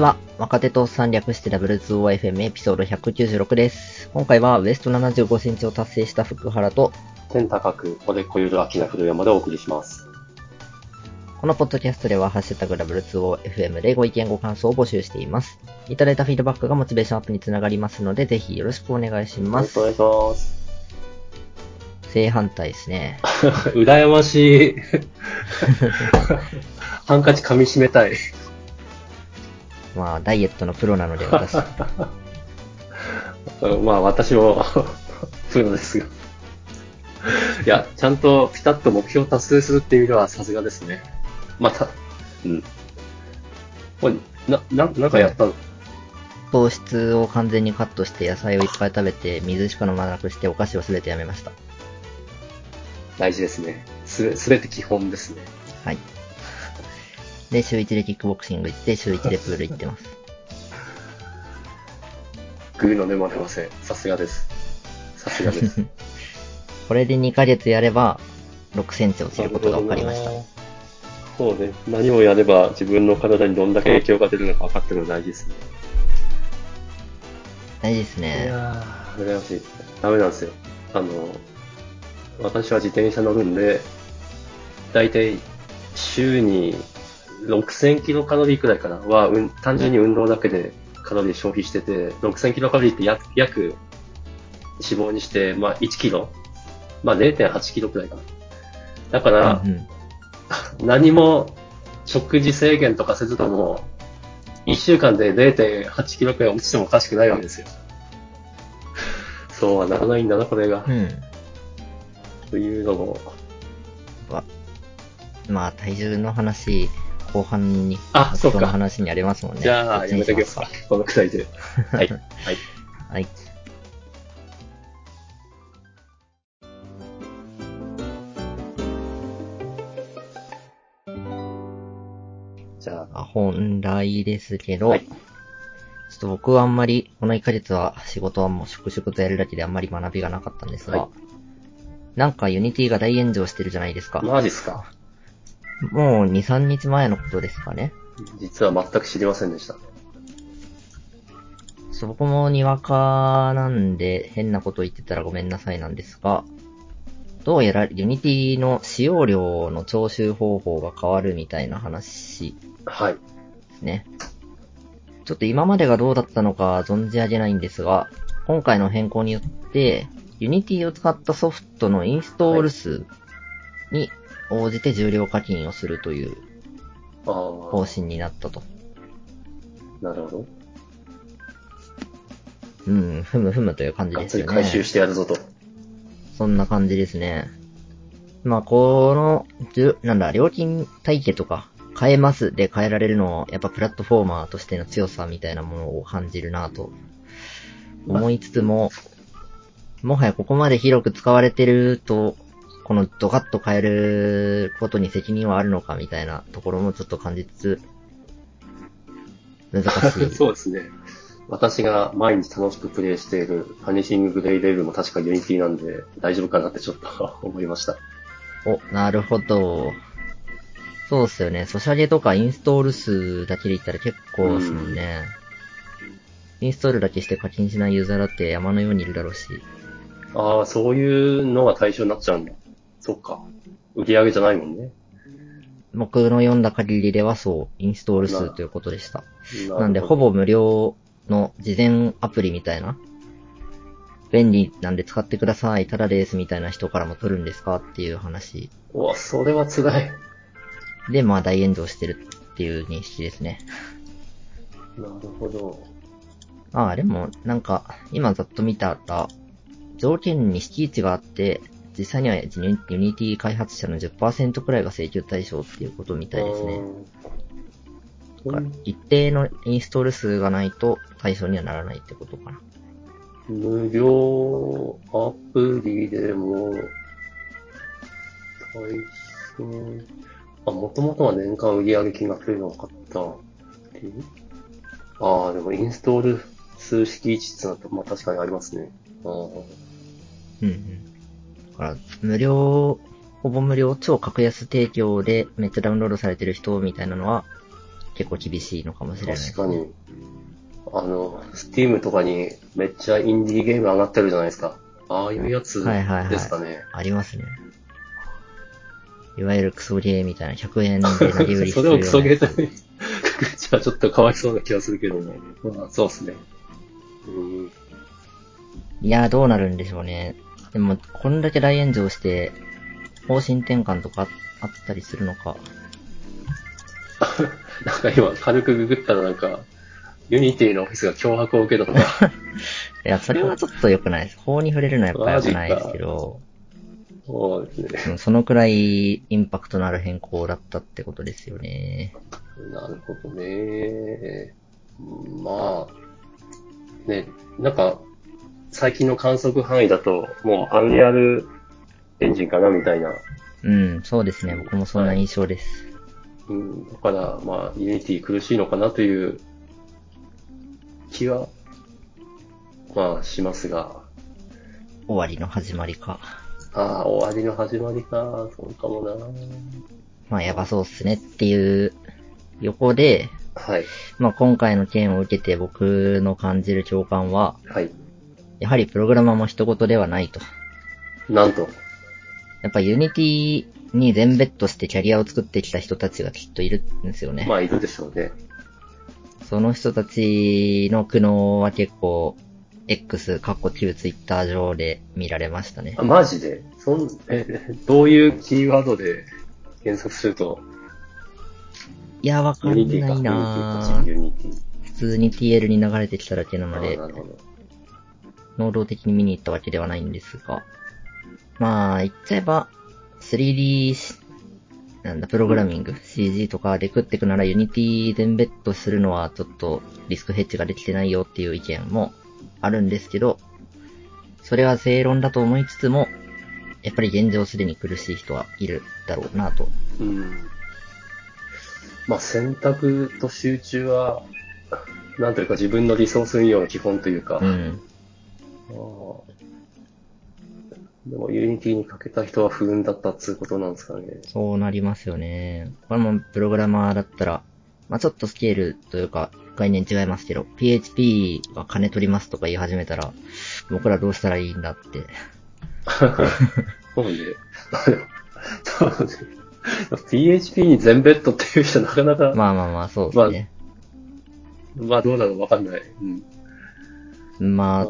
ちは。若手と三略して W2OFM エピソード196です。今回はウエスト75センチを達成した福原と、天高く、おでこゆる秋な古山でお送りします。このポッドキャストでは、ハッシュタグ W2OFM でご意見ご感想を募集しています。いただいたフィードバックがモチベーションアップにつながりますので、ぜひよろしくお願いします。お願いします。正反対ですね。羨ましい。ハンカチ噛み締めたい。まあ、ダイエットのプロなので私。う んまあ私も プロですが。いや、ちゃんとピタッと目標達成するっていうのはさすがですね。また、うん。これ、な、な、なんかやったの？糖質を完全にカットして野菜をいっぱい食べて水しか飲まなくしてお菓子をすべてやめました。大事ですね。すべて基本ですね。はい。で、週1でキックボクシング行って、週1でプール行ってます。グーの根も出ません。さすがです。さすがです。これで2ヶ月やれば、6センチ落ちることが分かりました。そうね。何をやれば自分の体にどんだけ影響が出るのか分かってるのが大事ですね。い大事ですね。やー、羨ましい。ダメなんですよ。あの、私は自転車乗るんで、だいたい週に6000キロカロリーくらいかなは、うん、単純に運動だけでカロリー消費してて、6000キロカロリーって約約脂肪にして、まあ1キロまあ0.8キロくらいかな。だから、うんうん何も食事制限とかせずとも、1週間で0.8キロくらい落ちてもおかしくないわけですよ。そうはならないんだな、これが。うん。というのも。わまあ、体重の話、後半に、あそうか話にありますもんね。じゃあ、やめときますか。このくらいで。はい。はい。はい。じゃあ、あ本来ですけど、はいちょっと僕はあんまり、この1ヶ月は仕事はもう粛々とやるだけであんまり学びがなかったんですが、はいなんか Unity が大炎上してるじゃないですか。マジっすか。もう2、3日前のことですかね。実は全く知りませんでした。そう僕もにわかなんで変なこと言ってたらごめんなさいなんですが、どうやら Unityの使用料の徴収方法が変わるみたいな話はい。ですね。ちょっと今までがどうだったのか存じ上げないんですが、今回の変更によって、 Unity を使ったソフトのインストール数に応じて従量課金をするというあ方針になったと。あ、なるほど。うん、ふむふむという感じがっですよね。つり回収してやるぞと。そんな感じですね。まあ、この、じゅなんだ、料金体系とか変えますで変えられるのを、やっぱプラットフォーマーとしての強さみたいなものを感じるなと思いつつも、もはやここまで広く使われてると、このドカッと変えることに責任はあるのかみたいなところもちょっと感じつつ、難しい。そうですね。私が毎日楽しくプレイしているパニシンググレイレイヴンも確か Unity なんで大丈夫かなってちょっと思いました。お、なるほど。そうっすよね。ソシャゲとかインストール数だけで言ったら結構ですもんね。インストールだけして課金しないユーザーだって山のようにいるだろうし。ああ、そういうのが対象になっちゃうんだ。そっか。売り上げじゃないもんね。僕の読んだ限りではそう、インストール数ということでした。ななんで、ほぼ無料の事前アプリみたいな。便利なんで使ってください、ただですみたいな人からも取るんですかっていう話うわ、それは辛い。で、まあ大炎上してるっていう認識ですね。なるほど。ああ、でも、なんか、今ざっと見たら、条件に閾値があって、実際には Unity 開発者の10%くらいが請求対象っていうことみたいですね。うだから一定のインストール数がないと対象にはならないってことかな。ん無料アプリでも、対象、あ、もともとは年間売上金額というのが分かったっていうああ、でもインストール数式値ってなったら、まあ確かにありますね。ああうんうん。だから、無料、ほぼ無料、超格安提供でめっちゃダウンロードされてる人みたいなのは、結構厳しいのかもしれない。確かに。あの、スティームとかにめっちゃインディーゲーム上がってるじゃないですか。ああいうやつはいはいはいですかね。ありますね。いわゆるクソゲーみたいな100円で投げ売りそれをクソゲーとというじゃあちょっとかわいそうな気がするけども。まあ、そうですね。うん。いやー、どうなるんでしょうね。でも、こんだけ大炎上して、方針転換とかあったりするのか。なんか今、軽くググったらなんか、 Unity のオフィスが脅迫を受けたとか、いや、それはちょっと良くないです。法に触れるのはやっぱ良くないですけど、そうですね。うんそのくらいインパクトのある変更だったってことですよね。なるほどね。まあ、ね、なんか、最近の観測範囲だと、もう Unreal Engine かなみたいな。うん、そうですね。僕もそんな印象です。うん、だから、まあ、 Unity 苦しいのかなという気は、まあ、しますが、終わりの始まりか。ああ、終わりの始まりか、そうかもな。まあ、やばそうっすねっていう横で、はい、まあ、今回の件を受けて僕の感じる教訓は、はい。やはりプログラマーも他人事ではないと。なんと、やっぱ Unityに全ベットしてキャリアを作ってきた人たちがきっといるんですよね。まあ、いるでしょうね。その人たちの苦悩は結構、X、カッコ旧ツイッター上で見られましたねあ、。マジで？そん、え、どういうキーワードで検索すると、いや、わかん。ないな。普通に TL に流れてきただけなのであ、なるほど。能動的に見に行ったわけではないんですが。まあ、言っちゃえば、3D し、なんだ、プログラミング、CG とかで食ってくなら Unity 全ベッドするのはちょっとリスクヘッジができてないよっていう意見もあるんですけど、それは正論だと思いつつも、やっぱり現状すでに苦しい人はいるだろうなと。うん。まあ、選択と集中は、なんというか自分のリソース運用の基本というか、うん。でも、 Unity にかけた人は不運だったっつうことなんですかね。そうなりますよね。これもプログラマーだったら、まあちょっとスケールというか概念違いますけど、PHP が金取りますとか言い始めたら、僕らどうしたらいいんだって。そうね。そうね。PHP に全ベッドっていう人なかなか、ままあまあまあ、そうですね。あどうなのわかんない。うん。まあ、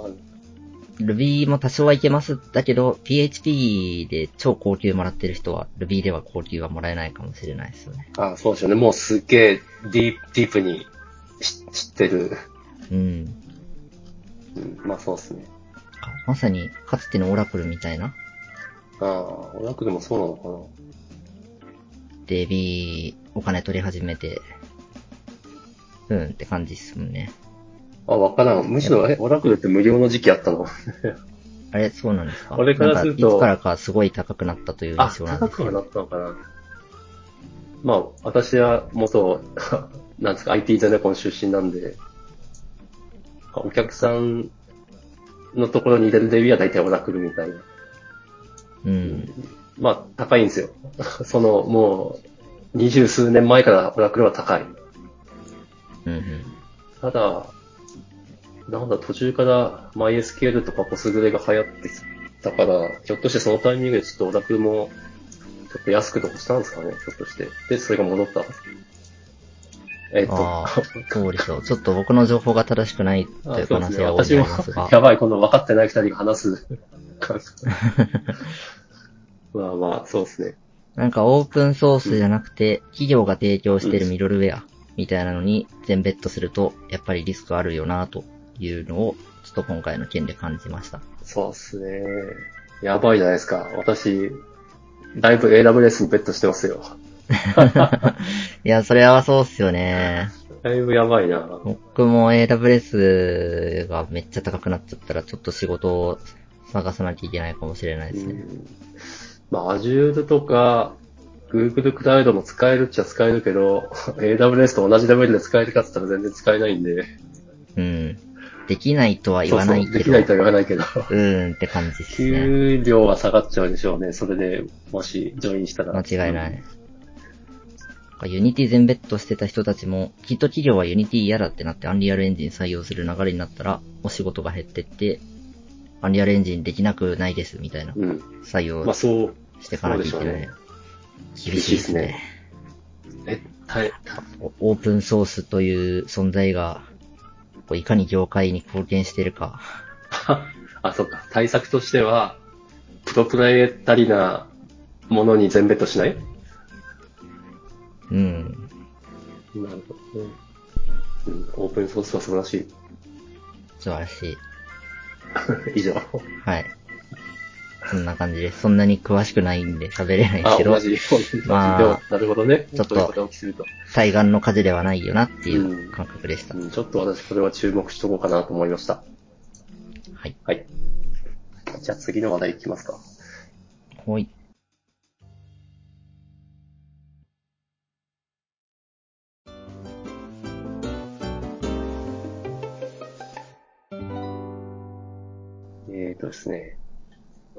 Ruby も多少はいけます。だけど、PHP で超高級もらってる人は、Ruby では高級はもらえないかもしれないですよね。あそうですよね。もうすっげえディープ、ディープにし知ってる。うん。うん、まあそうですね。まさに、かつてのオラクルみたいな、ああ、オラクルもそうなのかな。DB お金取り始めて、うんって感じですもんね。あ、わからん。むしろ、え、オラクルって無料の時期あったの？あれ、そうなんですか俺からするといつからかすごい高くなったというあ、印象なんですけど。高くはなったのかな。まあ、私は元、なんですか、IT ゼネコン出身なんで、お客さんのところに入れるデビは大体オラクルみたいな。うん。まあ、高いんですよ。その、もう、二十数年前からオラクルは高い。うんうん。ただ、なんだ、途中から MySQL とか Postgre が流行ってきたから、ひょっとしてそのタイミングでちょっとオラクルも、ちょっと安くとかしたんですかね、ひょっとして。で、それが戻った。えっと、ああ、そうでしょう。ちょっと僕の情報が正しくないという可能性は大い私もにありますが。やばい、この分かってない二人が話す。まあまあ、そうですね。なんかオープンソースじゃなくて、企業が提供してるミドルウェアみたいなのに全ベットすると、やっぱりリスクあるよなというのを、ちょっと今回の件で感じました。そうですね。やばいじゃないですか。私、だいぶ AWS にベットしてますよ。いや、それはそうっすよね。だいぶやばいな。僕も AWS がめっちゃ高くなっちゃったら、ちょっと仕事を探さなきゃいけないかもしれないですね。うんまあ、Azure とか、Google クラウドも使えるっちゃ使えるけど、AWS と同じレベルで使えるかって言ったら全然使えないんで。うん。できないとは言わないけど。そうそうできないとは言わないけど。うーんって感じですね。給料は下がっちゃうでしょうね。それで、もし、ジョインしたら。間違いない。 Unity全ベットしてた人たちも、きっと企業は Unity嫌だってなって Unreal Engine採用する流れになったら、お仕事が減ってって、 Unreal Engineできなくないですみたいなうん。採用まあそう、していかなきゃいけない。ね厳しいですね。え、たい、おオープンソースという存在が、こういかに業界に貢献してるか。あ、そうか。対策としては、プロプライタリなものに全ベットしない？うん。なるほどね。うん、オープンソースは素晴らしい。素晴らしい。以上。はい。そんな感じです。そんなに詳しくないんで喋れないんですあ、けど同、じ。まあ なるほどね。ちょっとそういうことをすると。対岸の風ではないよなっていう感覚でした。うん、ちょっと私これは注目しとこうかなと思いました。はい。はい。じゃあ次の話題いきますか。ほい。えーとですね。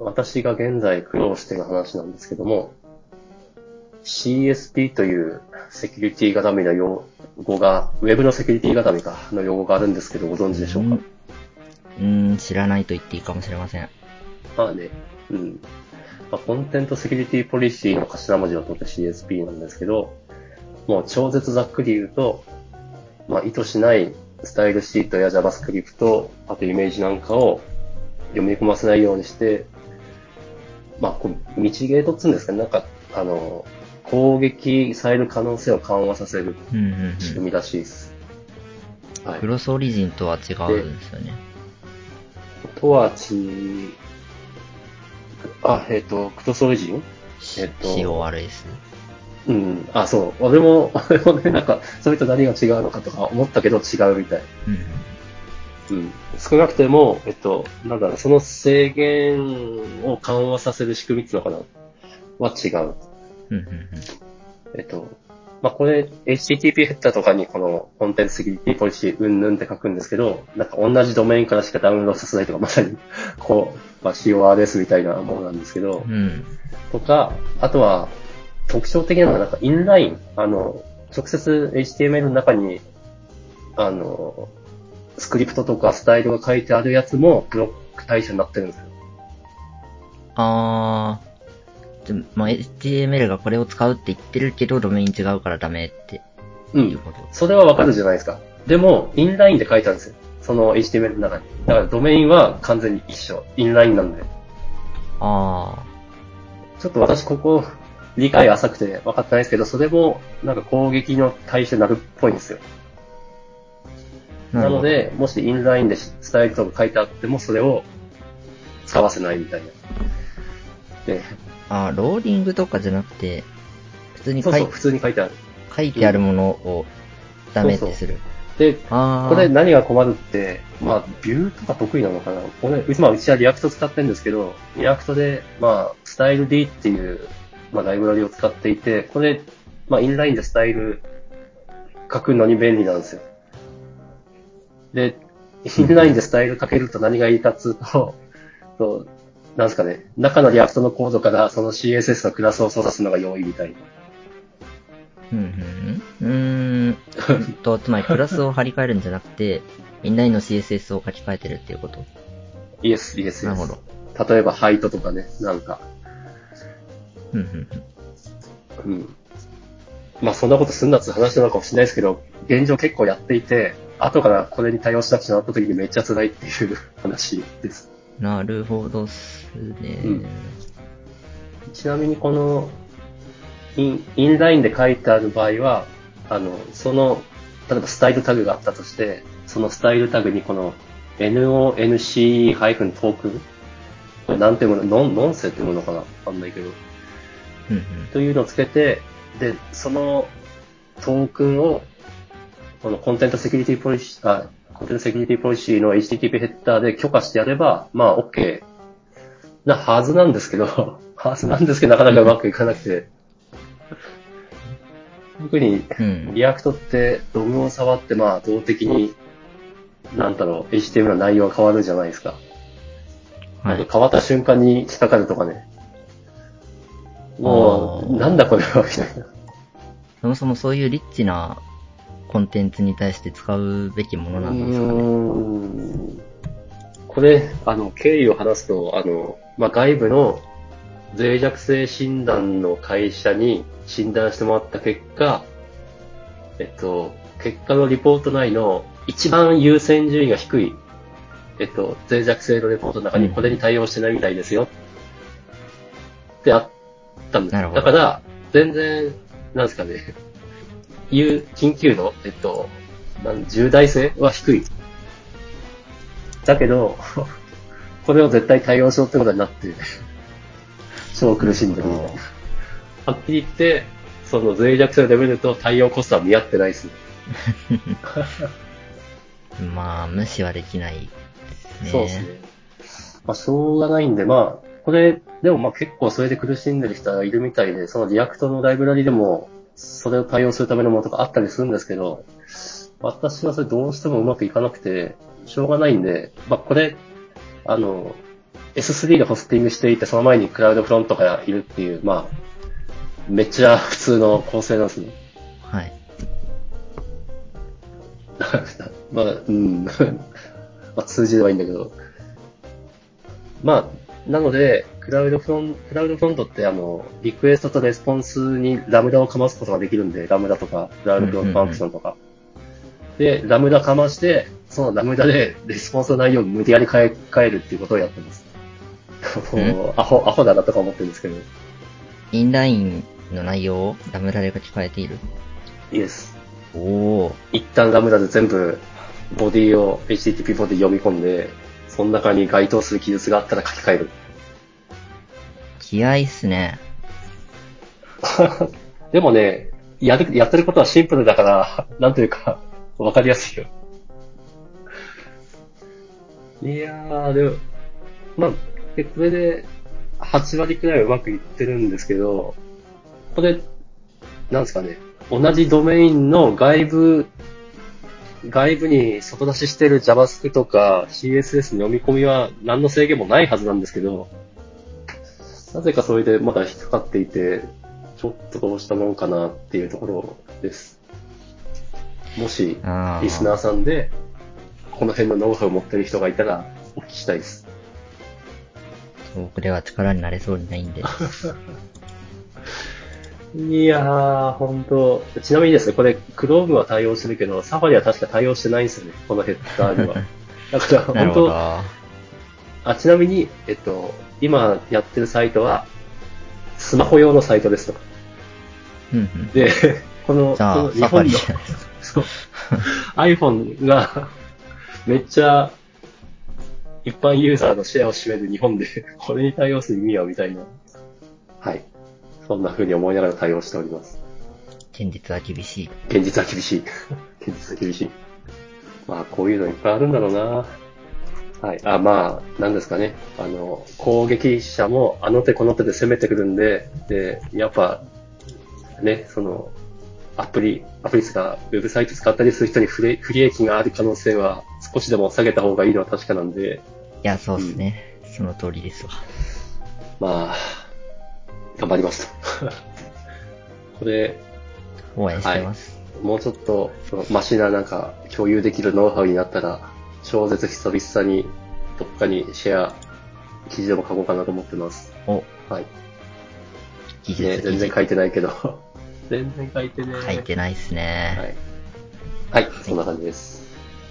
私が現在苦労している話なんですけども、CSP というセキュリティ絡みの用語が、ウェブのセキュリティ絡みかの用語があるんですけど、ご存知でしょうか、うーん、知らないと言っていいかもしれません。まあね、うん。まあ、コンテントセキュリティポリシーの頭文字を取って CSP なんですけど、もう超絶ざっくり言うと、まあ、意図しないスタイルシートや JavaScript、あとイメージなんかを読み込ませないようにして、まあ、こう、ミチゲートっつうんですかね、なんか、あの、攻撃される可能性を緩和させる。仕組みらしいです。はいク。ロスオリジンとは違うんですよね。とはち、あ、えっ、と、クトソオリジン？えっと CORS。うん。あ、そう。俺も、俺もね、なんか、それと何が違うのかとか思ったけど違うみたい。うんうん。少なくても、えっと、なんだろう、その制限を緩和させる仕組みっていうのかなは違う。うん。うんうんえっと、まあ、これ、HTTP ヘッダーとかにこのコンテンツセキュリティポリシーうんぬんって書くんですけど、なんか同じドメインからしかダウンロードさせないとか、まさに、こう、まあ、CORS みたいなものなんですけど、うん。うん。とか、あとは、特徴的なのが、なんか、インライン、あの、直接 HTML の中に、あの、スクリプトとかスタイルが書いてあるやつも、ブロック対象になってるんですよ。あー。でまあ、HTML がこれを使うって言ってるけど、ドメイン違うからダメってうん。それはわかるじゃないですか。でも、インラインで書いてあるんですよ。その HTML の中に。だから、ドメインは完全に一緒。インラインなんで。あちょっと私ここ、理解浅くて分かってないですけど、それも、なんか攻撃の対象になるっぽいんですよ。なので、もしインラインでスタイルとか書いてあっても、それを使わせないみたいな。で、あー、ローディングとかじゃなくて、普通に書いそうそう、普通に書いてある。書いてあるものをダメってする。で、あー。これ何が困るって、まあ、 Vueとか得意なのかな俺、今うちは React 使ってるんですけど、 React で、まあ、 styled っていう、まあ、ライブラリを使っていて、これ、まあ、インラインでスタイル書くのに便利なんですよ。で、インラインでスタイル書けると何がいいかっつうと、となんですかね、中の React のコードからその CSS のクラスを操作するのが容易みたいな。うんうんうーん。と、つまりクラスを張り替えるん。じゃなくて、インラインの CSS を書き換えてるっていうこと。イエス、イエス、イエス。なるほど。例えば、ハイトとかね、なん。か。うん。うん。うん。うん。まあ、そん。なことすん。なって話なのかもしれないですけど、現状結構やっていて、後からこれに対応しなくちゃなった時にめっちゃ辛いっていう話です。なるほどっすね。うんちなみにこの、イン、インラインで書いてある場合は、あの、その、例えばスタイルタグがあったとして、そのスタイルタグにこの NONC- トークンこれなんていうもの、ノン、 nonce ってものかなわかんないけど。うんうん。というのをつけて、で、そのトークンを、この Content Security Policy、あ、 Content Security Policy の HTTP ヘッダーで許可してやれば、まあ OK なはずなんですけど、はずなんですけどなかなかうまくいかなくて。特にうん。 React って DOM を触ってまあ動的に、なんだろう、HTML の内容が変わるじゃないですか。はい。変わった瞬間に引っかかるとかね。もう、なんだこれは、みたいな。そもそもそういうリッチなコンテンツに対して使うべきものなんですかね。これ、あの、経緯を話すと、あの、まあ、外部の脆弱性診断の会社に診断してもらった結果、えっと、結果のリポート内の一番優先順位が低い、えっと、脆弱性のレポートの中にこれに対応してないみたいですよ。ってあったんです。だから、全然、なんですかね、いう緊急度、えっと、なん重大性は低い。だけど、これを絶対対応しようってことになって、超苦しんでるみたいな。はっきり言って、その脆弱性のレベルと対応コストは見合ってないですね。まあ、無視はできないね。そうですね。まあ、しょうがないんで、まあ、これ、でもまあ結構それで苦しんでる人はいるみたいで、その React のライブラリでも、それを対応するためのものとかあったりするんですけど、私はそれどうしてもうまくいかなくて、しょうがないんで、まあこれ、あの、S3 でホスティングしていて、その前に CloudFront がいるっていう、まあ、めっちゃ普通の構成なんですね。はい。まあ、うん。まあ、通じればいいんだけど。まあ、なので、クラウドフロン CloudFront って、あの、リクエストとレスポンスに Lambda をかますことができるんで、 Lambda とか、 CloudFront Functions とか。で、 Lambda かまして、その Lambda でレスポンスの内容を無理やり変え、変えるっていうことをやってます。もう、アホ、アホだなとか思ってるんですけど。インラインの内容をラムダで書き換えている？イエス。おお一旦ラムダで全部ボディを HTTP ボディ読み込んで、その中に該当する記述があったら書き換える。気合いっすね。でもね、やる、やってることはシンプルだから、なんというか、わかりやすいよ。いやー、でも、まあ、でこれで8割くらいうまくいってるんですけど、これ、なんですかね、同じドメインの外部、外部に外出ししてる JavaScript とか CSS の読み込みは何の制限もないはずなんですけど、なぜかそれでまだ引っかかっていて、ちょっとどうしたもんかなっていうところです。もし、リスナーさんで、この辺のノウハウを持ってる人がいたら、お聞きしたいです。僕では力になれそうにないんで。いやー、ほんと。ちなみにですね、これ、Chrome は対応してるけど、Safari は確か対応してないんですよね、このヘッダーには。だから。本当あ、ちなみに、えっと、今やってるサイトは、スマホ用のサイトですと。うんうん。で、この、この日本の iPhone がめっちゃ一般ユーザーのシェアを占める日本で、これに対応する意味はみたいな。はい。そんな風に思いながら対応しております。現実は厳しい。現実は厳しい。現実は厳しい。まあ、こういうのいっぱいあるんだろうな。はい。あ、まあ、なんですかね。あの、攻撃者もあの手この手で攻めてくるんで、で、やっぱ、ね、その、アプリ、アプリですか、ウェブサイト使ったりする人に不利不利益がある可能性は少しでも下げた方がいいのは確かなんで、いや、そうっすね。その通りですわ。まあ、頑張りますと。これ、応援してます。もうちょっと、その、マシななんか、共有できるノウハウになったら、超絶久々に、どっかにシェア、記事でも書こうかなと思ってます。お、はい。技術ね。全然書いてないけど。全然書いてね。書いてないっすね。はい。はい、そんな感じです。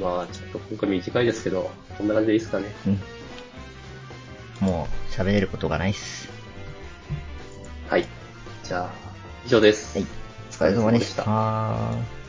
まあ、ちょっと今回短いですけど、こんな感じでいいですかね。うん。もう、喋れることがないっす。はい。じゃあ、以上です。はい。お疲れ様でした。